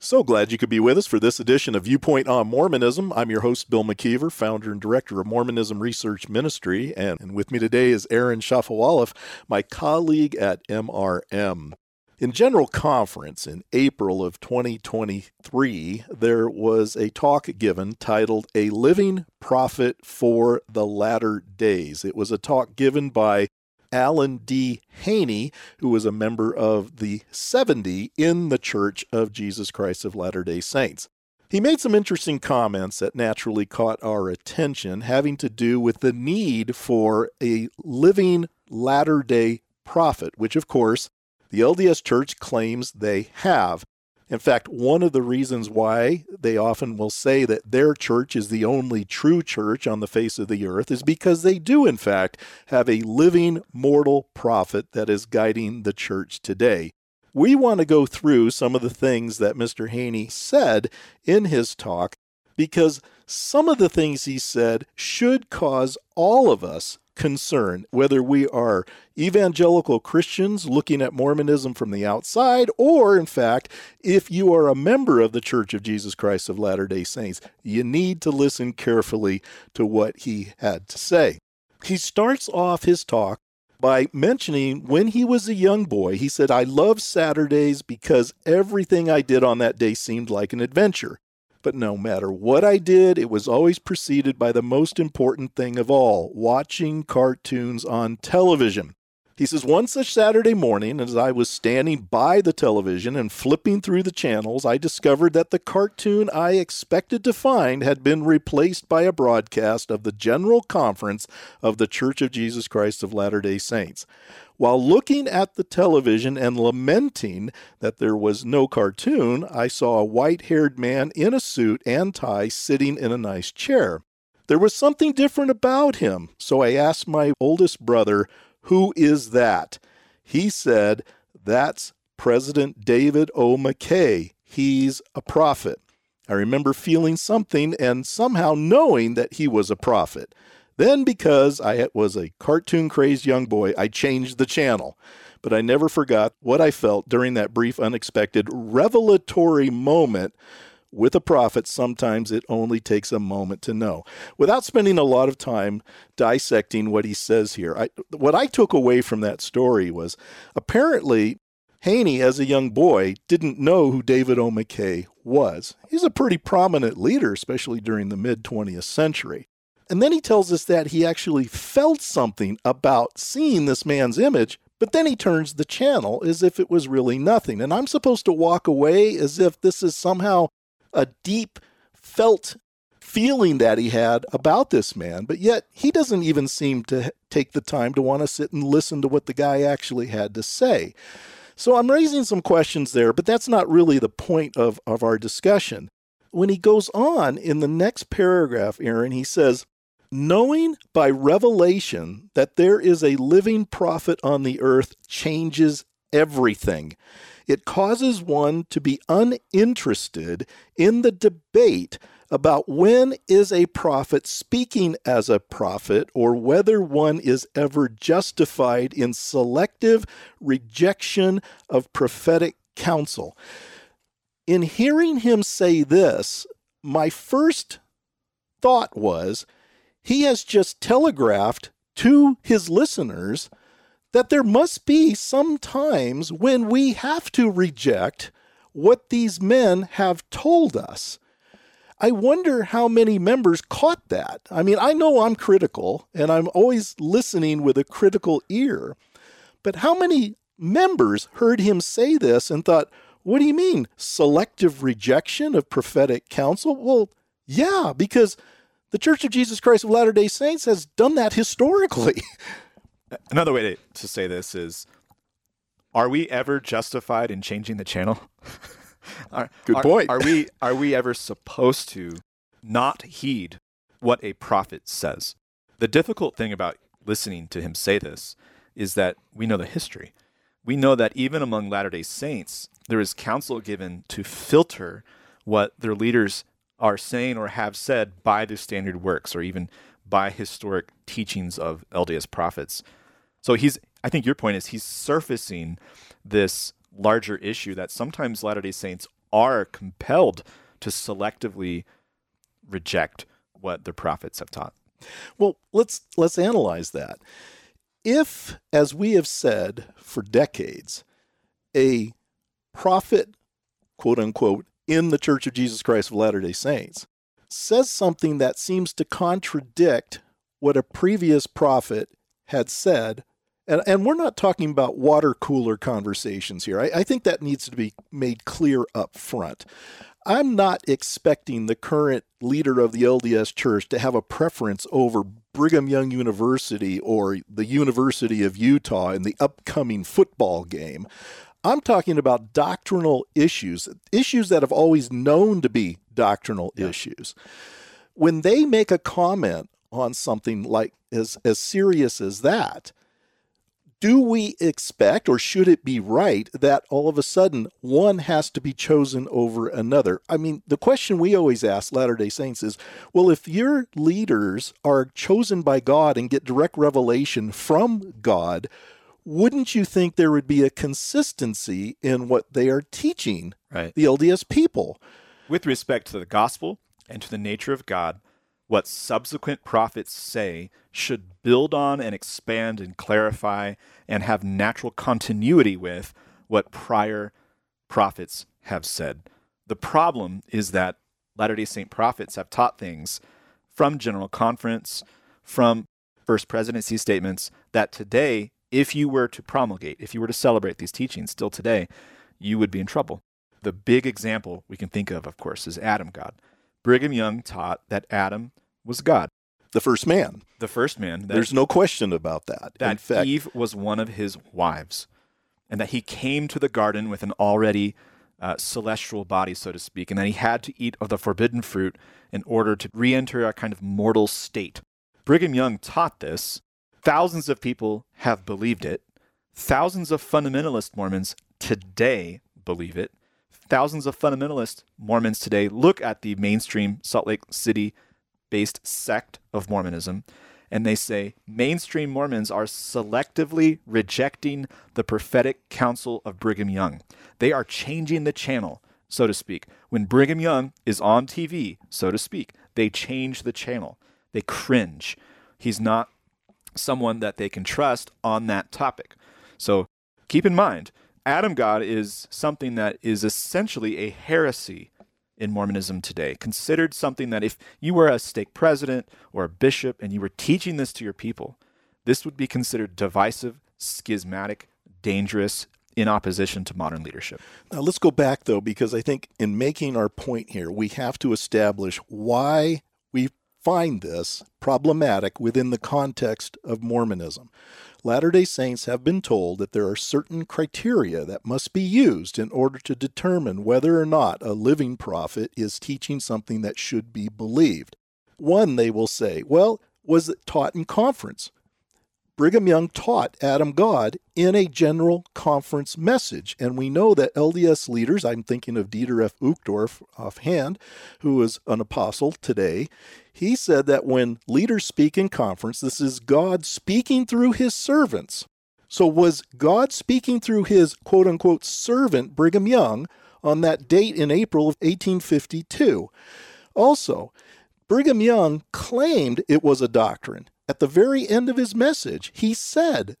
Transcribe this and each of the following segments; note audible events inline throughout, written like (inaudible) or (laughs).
So glad you could be with us for this edition of Viewpoint on Mormonism. I'm your host, Bill McKeever, founder and director of Mormonism Research Ministry. And with me today is Aaron Shafovaloff, my colleague at MRM. In General Conference in April of 2023, there was a talk given titled A Living Prophet for the Latter Days. It was a talk given by Allen D. Haynie, who was a member of the 70 in the Church of Jesus Christ of Latter day Saints. He made some interesting comments that naturally caught our attention, having to do with the need for a living latter day prophet, which, of course, the LDS Church claims they have. In fact, one of the reasons why they often will say that their church is the only true church on the face of the earth is because they do, in fact, have a living mortal prophet that is guiding the church today. We want to go through some of the things that Mr. Haynie said in his talk because some of the things he said should cause all of us concern, whether we are evangelical Christians looking at Mormonism from the outside, or in fact, if you are a member of the Church of Jesus Christ of Latter day Saints, you need to listen carefully to what he had to say. He starts off his talk by mentioning when he was a young boy, he said, I love Saturdays because everything I did on that day seemed like an adventure. But no matter what I did, it was always preceded by the most important thing of all watching cartoons on television. He says, one such Saturday morning, as I was standing by the television and flipping through the channels, I discovered that the cartoon I expected to find had been replaced by a broadcast of the General Conference of the Church of Jesus Christ of Latter day Saints. While looking at the television and lamenting that there was no cartoon, I saw a white haired man in a suit and tie sitting in a nice chair. There was something different about him, so I asked my oldest brother, Who is that? He said, That's President David O. McKay. He's a prophet. I remember feeling something and somehow knowing that he was a prophet. Then, because I was a cartoon crazed young boy, I changed the channel. But I never forgot what I felt during that brief, unexpected, revelatory moment with a prophet, sometimes it only takes a moment to know. Without spending a lot of time dissecting what he says here, I, what I took away from that story was apparently Haynie, as a young boy, didn't know who David O. McKay was. He's a pretty prominent leader, especially during the mid 20th century. And then he tells us that he actually felt something about seeing this man's image, but then he turns the channel as if it was really nothing. And I'm supposed to walk away as if this is somehow a deep felt feeling that he had about this man, but yet he doesn't even seem to take the time to want to sit and listen to what the guy actually had to say. So I'm raising some questions there, but that's not really the point of, of our discussion. When he goes on in the next paragraph, Aaron, he says, Knowing by revelation that there is a living prophet on the earth changes everything. It causes one to be uninterested in the debate about when is a prophet speaking as a prophet or whether one is ever justified in selective rejection of prophetic counsel. In hearing him say this, my first thought was he has just telegraphed to his listeners that there must be some times when we have to reject what these men have told us. I wonder how many members caught that. I mean, I know I'm critical and I'm always listening with a critical ear, but how many members heard him say this and thought, what do you mean, selective rejection of prophetic counsel? Well, yeah, because the Church of Jesus Christ of Latter day Saints has done that historically. (laughs) Another way to, to say this is are we ever justified in changing the channel? (laughs) are, Good point. Are, are, we are we ever supposed to not heed what a prophet says. The difficult thing about listening to him say this is that we know the history. We know that even among Latter day Saints, there is counsel given to filter what their leaders are saying or have said by the standard works or even by historic teachings of LDS prophets. So he's, I think your point is he's surfacing this larger issue that sometimes Latter day Saints are compelled to selectively reject what the prophets have taught. Well, let's let's analyze that. If, as we have said for decades, a prophet, quote unquote, in the Church of Jesus Christ of Latter day Saints says something that seems to contradict what a previous prophet had said, and, and we're not talking about water cooler conversations here. I, I think that needs to be made clear up front. I'm not expecting the current leader of the LDS Church to have a preference over Brigham Young University or the University of Utah in the upcoming football game. I'm talking about doctrinal issues, issues that have always known to be doctrinal yeah. issues. When they make a comment on something like as, as serious as that, do we expect or should it be right that all of a sudden one has to be chosen over another? I mean, the question we always ask Latter day Saints is well, if your leaders are chosen by God and get direct revelation from God, wouldn't you think there would be a consistency in what they are teaching right. the LDS people? With respect to the gospel and to the nature of God, what subsequent prophets say should build on and expand and clarify and have natural continuity with what prior prophets have said. The problem is that Latter day Saint prophets have taught things from General Conference, from First Presidency statements that today, if you were to promulgate, if you were to celebrate these teachings still today, you would be in trouble. The big example we can think of, of course, is Adam God. Brigham Young taught that Adam was God. The first man. The first man. There's no question about that. That In fact, Eve was one of his wives, and that he came to the garden with an already uh, celestial body, so to speak, and that he had to eat of the forbidden fruit in order to re enter a kind of mortal state. Brigham Young taught this. Thousands of people have believed it. Thousands of fundamentalist Mormons today believe it. Thousands of fundamentalist Mormons today look at the mainstream Salt Lake City based sect of Mormonism, and they say mainstream Mormons are selectively rejecting the prophetic counsel of Brigham Young. They are changing the channel, so to speak. When Brigham Young is on TV, so to speak, they change the channel. They cringe. He's not someone that they can trust on that topic. So keep in mind, Adam God is something that is essentially a heresy in Mormonism today, considered something that if you were a stake president or a bishop and you were teaching this to your people, this would be considered divisive, schismatic, dangerous, in opposition to modern leadership. Now, let's go back, though, because I think in making our point here, we have to establish why find this problematic within the context of Mormonism. Latter day Saints have been told that there are certain criteria that must be used in order to determine whether or not a living prophet is teaching something that should be believed. One, they will say, well, was it taught in conference? Brigham Young taught Adam God in a general conference message. And we know that LDS leaders, I'm thinking of Dieter F. Uchtdorf offhand, who is an apostle today, he said that when leaders speak in conference, this is God speaking through his servants. So was God speaking through his quote unquote servant, Brigham Young, on that date in April of 1852? Also, Brigham Young claimed it was a doctrine at the very end of his message, he said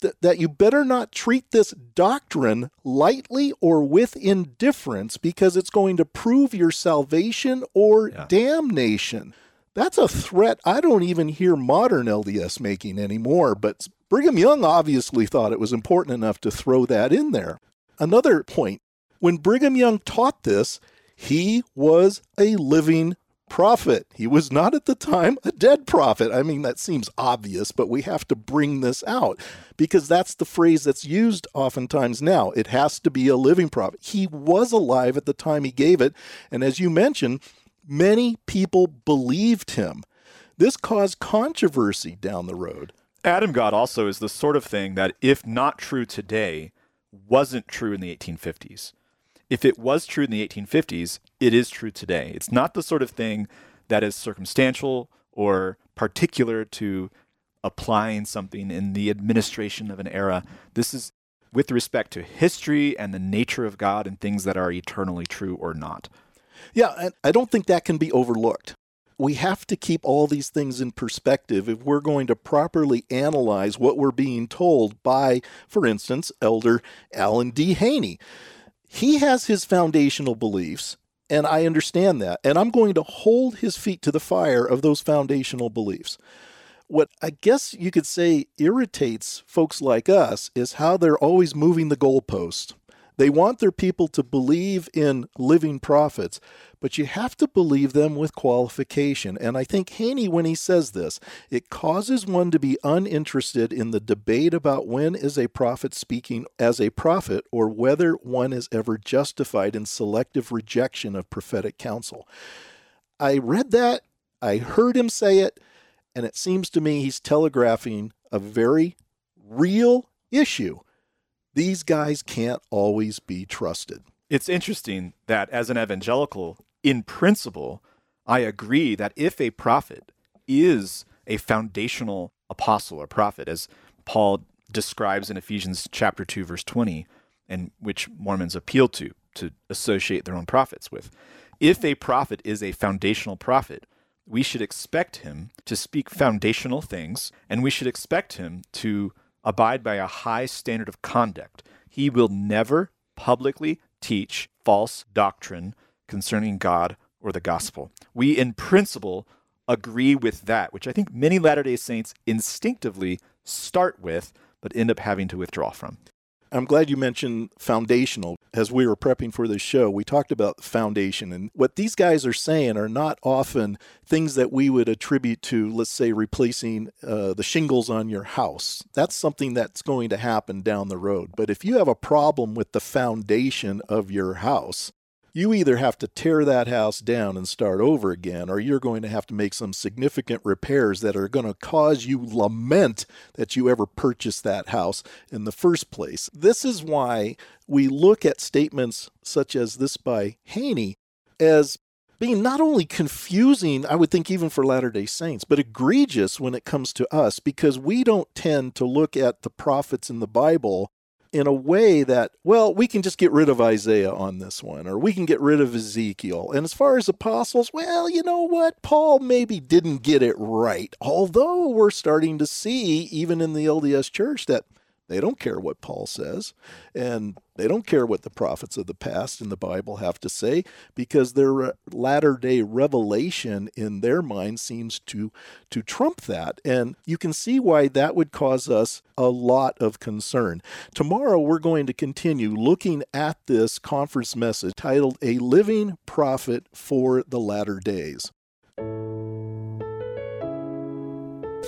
th- that you better not treat this doctrine lightly or with indifference because it's going to prove your salvation or yeah. damnation. That's a threat I don't even hear modern LDS making anymore, but Brigham Young obviously thought it was important enough to throw that in there. Another point when Brigham Young taught this, he was a living prophet. He was not at the time a dead prophet. I mean, that seems obvious, but we have to bring this out because that's the phrase that's used oftentimes now. It has to be a living prophet. He was alive at the time he gave it. And as you mentioned, Many people believed him. This caused controversy down the road. Adam God also is the sort of thing that, if not true today, wasn't true in the 1850s. If it was true in the 1850s, it is true today. It's not the sort of thing that is circumstantial or particular to applying something in the administration of an era. This is with respect to history and the nature of God and things that are eternally true or not. Yeah, and I don't think that can be overlooked. We have to keep all these things in perspective if we're going to properly analyze what we're being told by, for instance, Elder Allen D. Haynie. He has his foundational beliefs, and I understand that. And I'm going to hold his feet to the fire of those foundational beliefs. What I guess you could say irritates folks like us is how they're always moving the goalpost. They want their people to believe in living prophets, but you have to believe them with qualification. And I think Haynie, when he says this, it causes one to be uninterested in the debate about when is a prophet speaking as a prophet or whether one is ever justified in selective rejection of prophetic counsel. I read that, I heard him say it, and it seems to me he's telegraphing a very real issue these guys can't always be trusted. It's interesting that as an evangelical, in principle, I agree that if a prophet is a foundational apostle or prophet, as Paul describes in Ephesians chapter 2 verse 20 and which Mormons appeal to to associate their own prophets with. If a prophet is a foundational prophet, we should expect him to speak foundational things and we should expect him to abide by a high standard of conduct. He will never publicly teach false doctrine concerning God or the gospel. We, in principle, agree with that, which I think many Latter day Saints instinctively start with, but end up having to withdraw from. I'm glad you mentioned foundational. As we were prepping for this show, we talked about foundation. And what these guys are saying are not often things that we would attribute to, let's say, replacing uh, the shingles on your house. That's something that's going to happen down the road. But if you have a problem with the foundation of your house, you either have to tear that house down and start over again, or you're going to have to make some significant repairs that are going to cause you lament that you ever purchased that house in the first place. This is why we look at statements such as this by Haynie as being not only confusing, I would think, even for Latter day Saints, but egregious when it comes to us because we don't tend to look at the prophets in the Bible in a way that, well, we can just get rid of Isaiah on this one, or we can get rid of Ezekiel. And as far as apostles, well, you know what? Paul maybe didn't get it right. Although we're starting to see, even in the LDS church, that they don't care what Paul says, and they don't care what the prophets of the past in the Bible have to say because their latter day revelation in their mind seems to, to trump that. And you can see why that would cause us a lot of concern. Tomorrow, we're going to continue looking at this conference message titled A Living Prophet for the Latter Days.